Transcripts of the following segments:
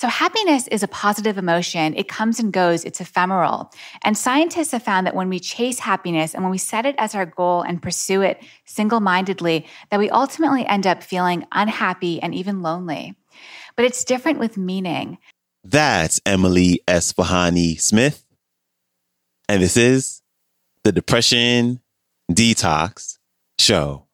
So happiness is a positive emotion. It comes and goes. It's ephemeral. And scientists have found that when we chase happiness and when we set it as our goal and pursue it single-mindedly, that we ultimately end up feeling unhappy and even lonely. But it's different with meaning. That's Emily Esfahani Smith. And this is the Depression Detox Show.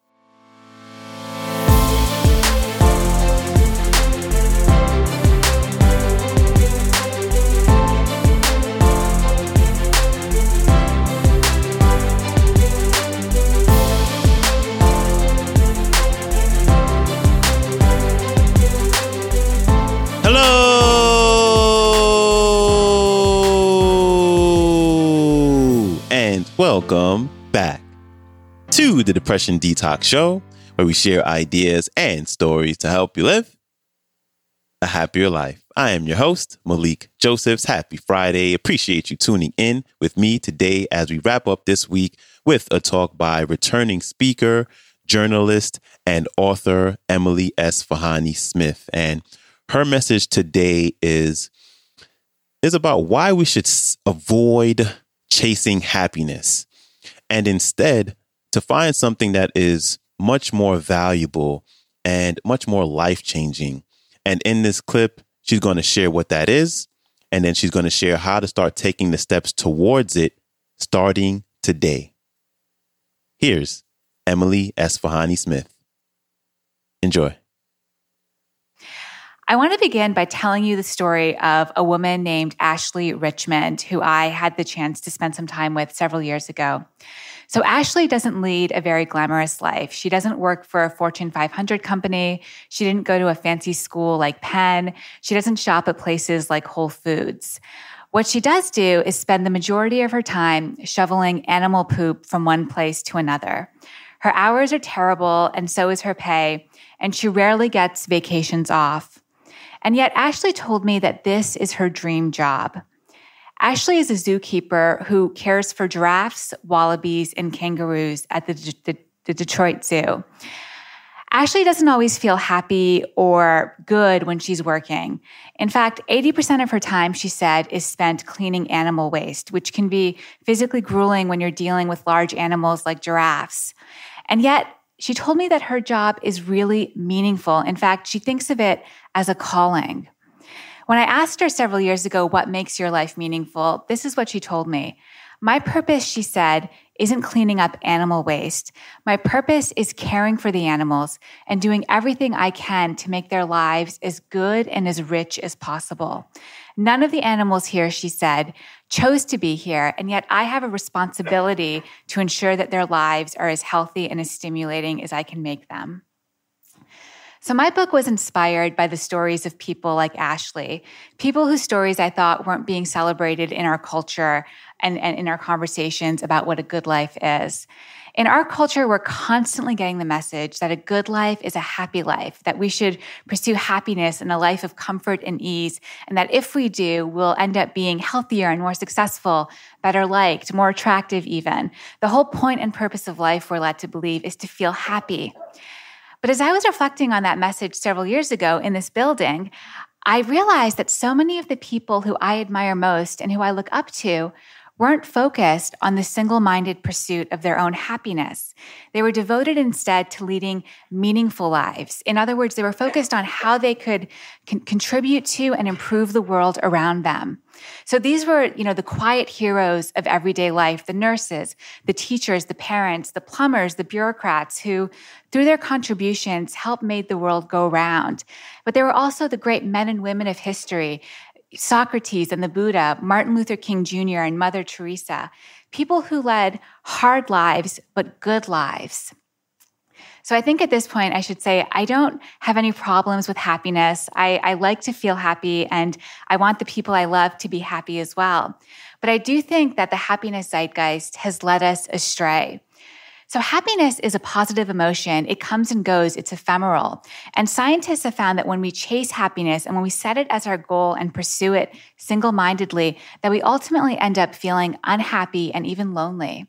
Welcome back to the Depression Detox Show, where we share ideas and stories to help you live a happier life. I am your host, Malikee Josephs. Happy Friday. Appreciate you tuning in with me today as we wrap up this week with a talk by returning speaker, journalist, and author Emily Esfahani Smith. And her message today is is about why we should avoid chasing happiness and instead to find something that is much more valuable and much more life changing. And in this clip, she's going to share what that is. And then she's going to share how to start taking the steps towards it starting today. Here's Emily Esfahani Smith. Enjoy. I want to begin by telling you the story of a woman named Ashley Richmond, who I had the chance to spend some time with several years ago. So, Ashley doesn't lead a very glamorous life. She doesn't work for a Fortune 500 company. She didn't go to a fancy school like Penn. She doesn't shop at places like Whole Foods. What she does do is spend the majority of her time shoveling animal poop from one place to another. Her hours are terrible, and so is her pay, and she rarely gets vacations off. And yet, Ashley told me that this is her dream job. Ashley is a zookeeper who cares for giraffes, wallabies, and kangaroos at the, the, the Detroit Zoo. Ashley doesn't always feel happy or good when she's working. In fact, 80% of her time, she said, is spent cleaning animal waste, which can be physically grueling when you're dealing with large animals like giraffes. And yet, she told me that her job is really meaningful. In fact, she thinks of it as a calling. When I asked her several years ago what makes your life meaningful, this is what she told me. My purpose, she said, isn't cleaning up animal waste. My purpose is caring for the animals and doing everything I can to make their lives as good and as rich as possible. None of the animals here, she said, chose to be here, and yet I have a responsibility to ensure that their lives are as healthy and as stimulating as I can make them. So, my book was inspired by the stories of people like Ashley, people whose stories I thought weren't being celebrated in our culture and, and in our conversations about what a good life is. In our culture, we're constantly getting the message that a good life is a happy life, that we should pursue happiness and a life of comfort and ease, and that if we do, we'll end up being healthier and more successful, better liked, more attractive, even. The whole point and purpose of life, we're led to believe, is to feel happy. But as I was reflecting on that message several years ago in this building, I realized that so many of the people who I admire most and who I look up to weren't focused on the single minded pursuit of their own happiness. They were devoted instead to leading meaningful lives. In other words, they were focused on how they could con- contribute to and improve the world around them. So these were, you know, the quiet heroes of everyday life, the nurses, the teachers, the parents, the plumbers, the bureaucrats who, through their contributions, helped make the world go round. But they were also the great men and women of history Socrates and the Buddha, Martin Luther King Jr. and Mother Teresa, people who led hard lives, but good lives. So I think at this point, I should say, I don't have any problems with happiness. I, I like to feel happy and I want the people I love to be happy as well. But I do think that the happiness zeitgeist has led us astray. So happiness is a positive emotion. It comes and goes. It's ephemeral. And scientists have found that when we chase happiness and when we set it as our goal and pursue it single-mindedly, that we ultimately end up feeling unhappy and even lonely.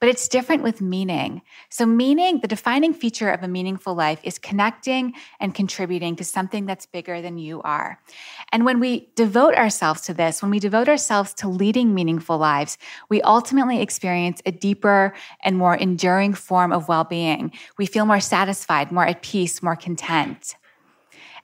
But it's different with meaning. So, meaning, the defining feature of a meaningful life is connecting and contributing to something that's bigger than you are. And when we devote ourselves to this, when we devote ourselves to leading meaningful lives, we ultimately experience a deeper and more enduring form of well being. We feel more satisfied, more at peace, more content.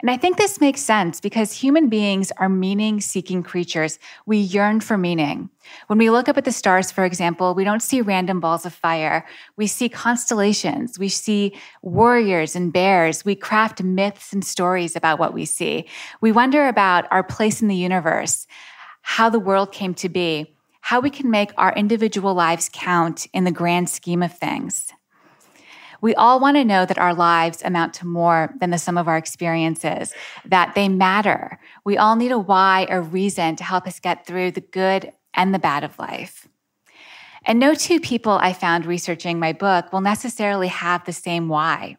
And I think this makes sense because human beings are meaning seeking creatures. We yearn for meaning. When we look up at the stars, for example, we don't see random balls of fire. We see constellations. We see warriors and bears. We craft myths and stories about what we see. We wonder about our place in the universe, how the world came to be, how we can make our individual lives count in the grand scheme of things. We all want to know that our lives amount to more than the sum of our experiences, that they matter. We all need a why, a reason to help us get through the good and the bad of life. And no two people I found researching my book will necessarily have the same why.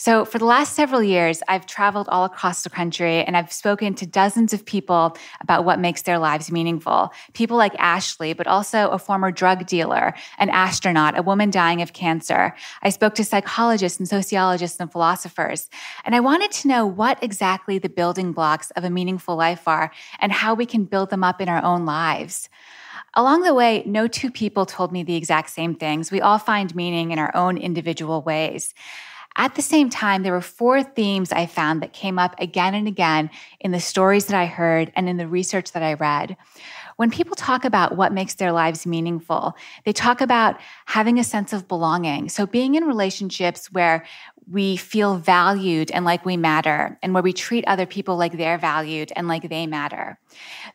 So, for the last several years, I've traveled all across the country and I've spoken to dozens of people about what makes their lives meaningful. People like Ashley, but also a former drug dealer, an astronaut, a woman dying of cancer. I spoke to psychologists and sociologists and philosophers. And I wanted to know what exactly the building blocks of a meaningful life are and how we can build them up in our own lives. Along the way, no two people told me the exact same things. We all find meaning in our own individual ways. At the same time, there were four themes I found that came up again and again in the stories that I heard and in the research that I read. When people talk about what makes their lives meaningful, they talk about having a sense of belonging. So being in relationships where we feel valued and like we matter, and where we treat other people like they're valued and like they matter.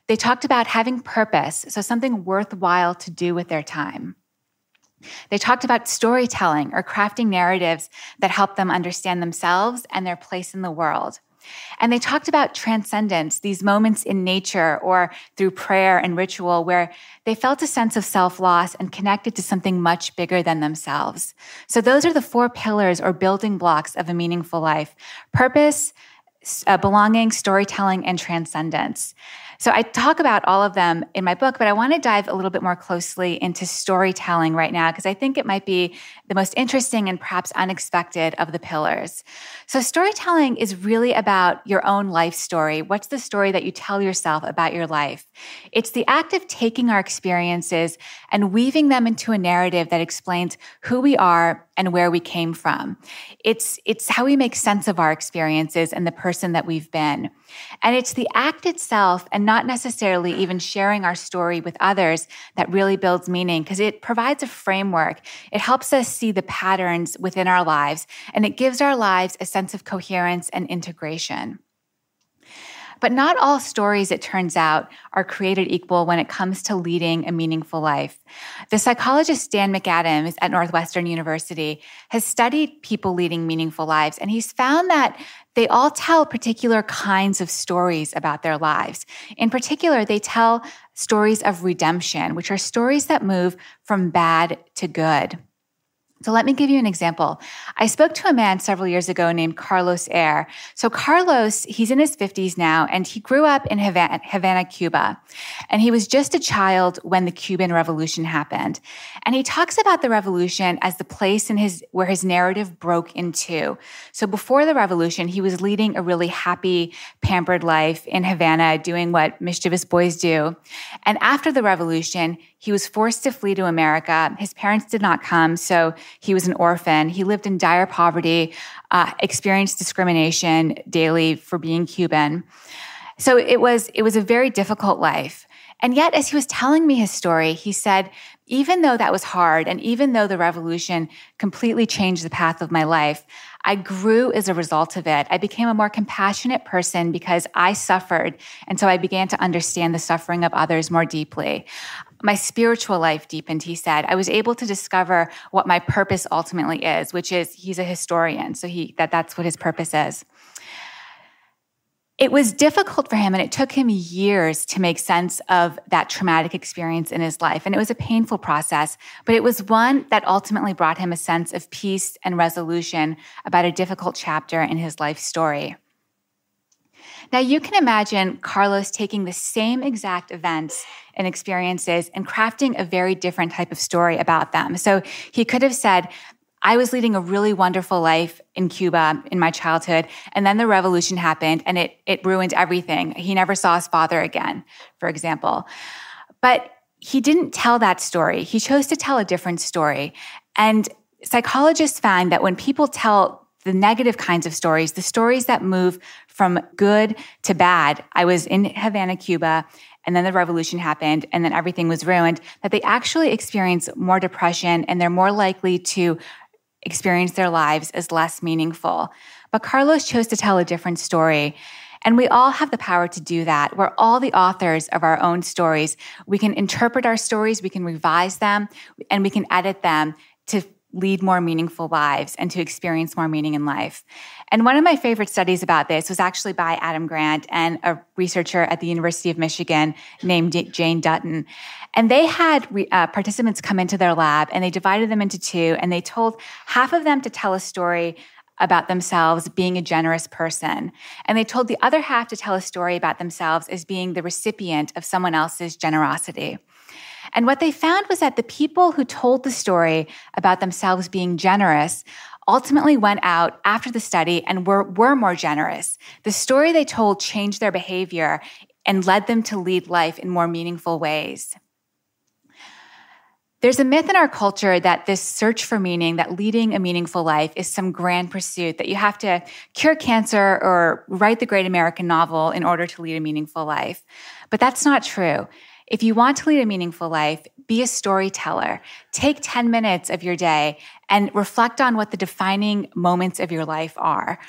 They talked about having purpose, so something worthwhile to do with their time. They talked about storytelling or crafting narratives that help them understand themselves and their place in the world. And they talked about transcendence, these moments in nature or through prayer and ritual where they felt a sense of self loss and connected to something much bigger than themselves. So, those are the four pillars or building blocks of a meaningful life purpose, uh, belonging, storytelling, and transcendence. So I talk about all of them in my book, but I want to dive a little bit more closely into storytelling right now because I think it might be the most interesting and perhaps unexpected of the pillars. So storytelling is really about your own life story. What's the story that you tell yourself about your life? It's the act of taking our experiences and weaving them into a narrative that explains who we are and where we came from. It's, it's how we make sense of our experiences and the person that we've been. And it's the act itself and not necessarily even sharing our story with others that really builds meaning because it provides a framework. It helps us see the patterns within our lives and it gives our lives a sense of coherence and integration. But not all stories, it turns out, are created equal when it comes to leading a meaningful life. The psychologist Dan McAdams at Northwestern University has studied people leading meaningful lives, and he's found that they all tell particular kinds of stories about their lives. In particular, they tell stories of redemption, which are stories that move from bad to good. So let me give you an example. I spoke to a man several years ago named Carlos Eire. So Carlos, he's in his 50s now, and he grew up in Havana, Havana, Cuba. And he was just a child when the Cuban Revolution happened. And he talks about the revolution as the place in his where his narrative broke into. So before the revolution, he was leading a really happy, pampered life in Havana, doing what mischievous boys do. And after the revolution, he was forced to flee to America. His parents did not come, so he was an orphan. He lived in dire poverty, uh, experienced discrimination daily for being Cuban. So it was it was a very difficult life. And yet, as he was telling me his story, he said, even though that was hard, and even though the revolution completely changed the path of my life, I grew as a result of it. I became a more compassionate person because I suffered. And so I began to understand the suffering of others more deeply my spiritual life deepened, he said. I was able to discover what my purpose ultimately is, which is he's a historian. So he that that's what his purpose is. It was difficult for him and it took him years to make sense of that traumatic experience in his life. And it was a painful process, but it was one that ultimately brought him a sense of peace and resolution about a difficult chapter in his life story. Now, you can imagine Carlos taking the same exact events and experiences and crafting a very different type of story about them. So he could have said, I was leading a really wonderful life in Cuba in my childhood. And then the revolution happened and it, it ruined everything. He never saw his father again, for example. But he didn't tell that story. He chose to tell a different story. And psychologists find that when people tell the negative kinds of stories, the stories that move from good to bad. I was in Havana, Cuba, and then the revolution happened, and then everything was ruined, that they actually experience more depression and they're more likely to experience their lives as less meaningful. But Carlos chose to tell a different story. And we all have the power to do that. We're all the authors of our own stories. We can interpret our stories, we can revise them, and we can edit them to lead more meaningful lives and to experience more meaning in life. And one of my favorite studies about this was actually by Adam Grant and a researcher at the University of Michigan named Jane Dutton. And they had uh, participants come into their lab and they divided them into two and they told half of them to tell a story about themselves being a generous person. And they told the other half to tell a story about themselves as being the recipient of someone else's generosity. And what they found was that the people who told the story about themselves being generous ultimately went out after the study and were, were more generous. The story they told changed their behavior and led them to lead life in more meaningful ways. There's a myth in our culture that this search for meaning, that leading a meaningful life is some grand pursuit, that you have to cure cancer or write the great American novel in order to lead a meaningful life. But that's not true. If you want to lead a meaningful life, be a storyteller. Take 10 minutes of your day and reflect on what the defining moments of your life are.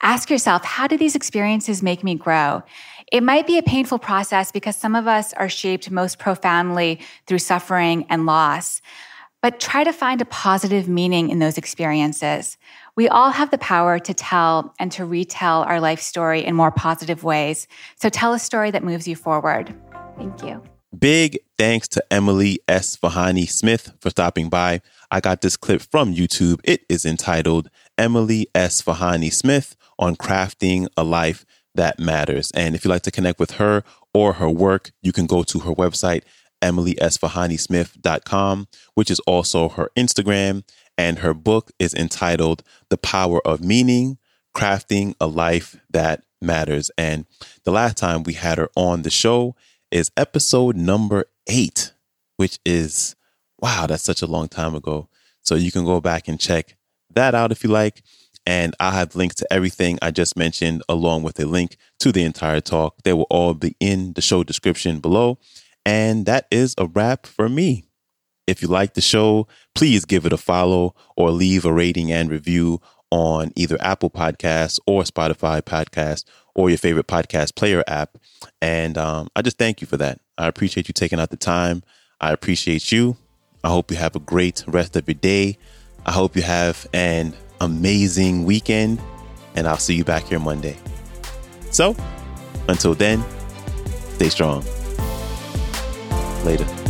Ask yourself, how do these experiences make me grow? It might be a painful process because some of us are shaped most profoundly through suffering and loss. But try to find a positive meaning in those experiences. We all have the power to tell and to retell our life story in more positive ways. So tell a story that moves you forward. Thank you. Big thanks to Emily Esfahani Smith for stopping by. I got this clip from YouTube. It is entitled Emily Esfahani Smith on Crafting a Life That Matters. And if you'd like to connect with her or her work, you can go to her website, emilyesfahanismith.com, which is also her Instagram. And her book is entitled The Power of Meaning Crafting a Life That Matters. And the last time we had her on the show, is episode number eight, which is wow, that's such a long time ago. So you can go back and check that out if you like. And I have links to everything I just mentioned, along with a link to the entire talk. They will all be in the show description below. And that is a wrap for me. If you like the show, please give it a follow or leave a rating and review on either Apple Podcasts or Spotify Podcasts or your favorite podcast player app. And um, I just thank you for that. I appreciate you taking out the time. I appreciate you. I hope you have a great rest of your day. I hope you have an amazing weekend. And I'll see you back here Monday. So until then, stay strong. Later.